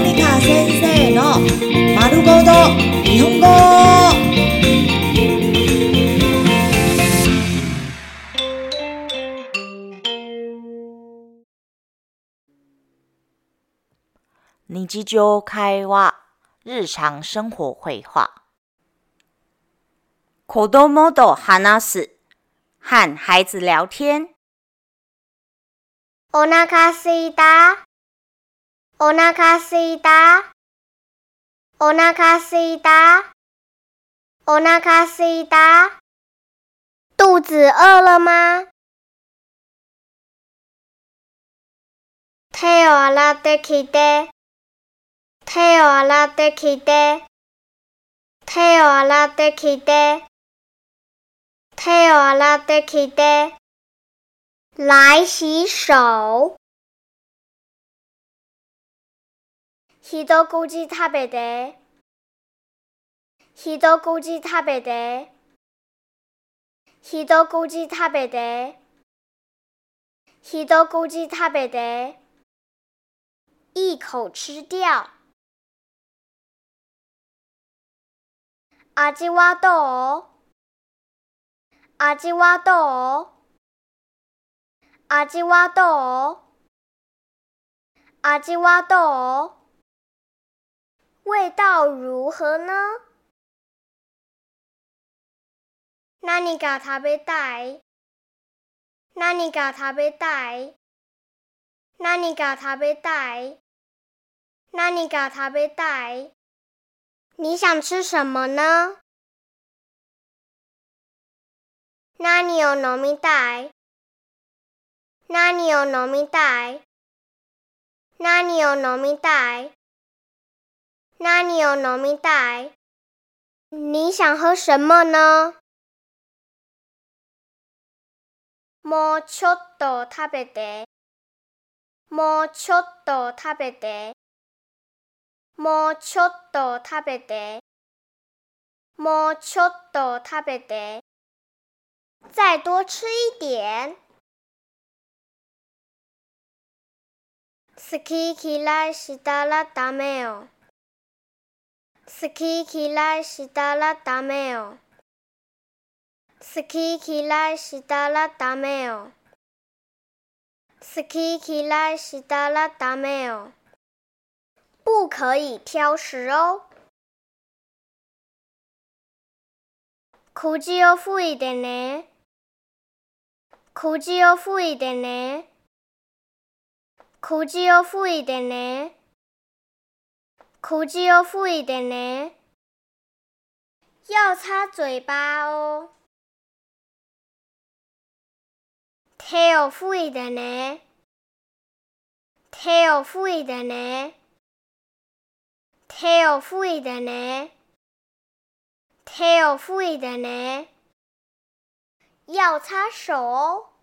ニカ先生のるごと日本語日常会話日常生活会話子供と話す和孩子聊天お腹すいた。我饿了，我饿了，我饿了，肚子饿了吗？太饿了，decky day，太饿了，decky day，太饿了，decky day，太饿了，decky day。来洗手。一口吃掉！阿吉瓦多！阿吉瓦多！阿吉瓦多！阿吉瓦多！味道如何呢？那你搞它没带？那你搞它没带？那你搞它没带？那你搞它没带？你想吃什么呢？那你有糯米带？那你有糯米带？那你有糯米带？那你有农民袋，你想喝什么呢？もっと食べて、もっと食べて、もっと食べて、もっと食べて，再多吃一点。スキー来たら食べよ喜欢吃来是当然的哦，喜欢吃来是当然的哦，喜欢吃来是当然的哦，不可以挑食哦。苦椒付一点呢，苦椒付一点呢，苦椒付一点呢。口要漱一点呢，要擦嘴巴哦。tail 涂一的呢，tail 涂一的呢，tail 涂一的呢，tail 涂一的呢，要擦手哦。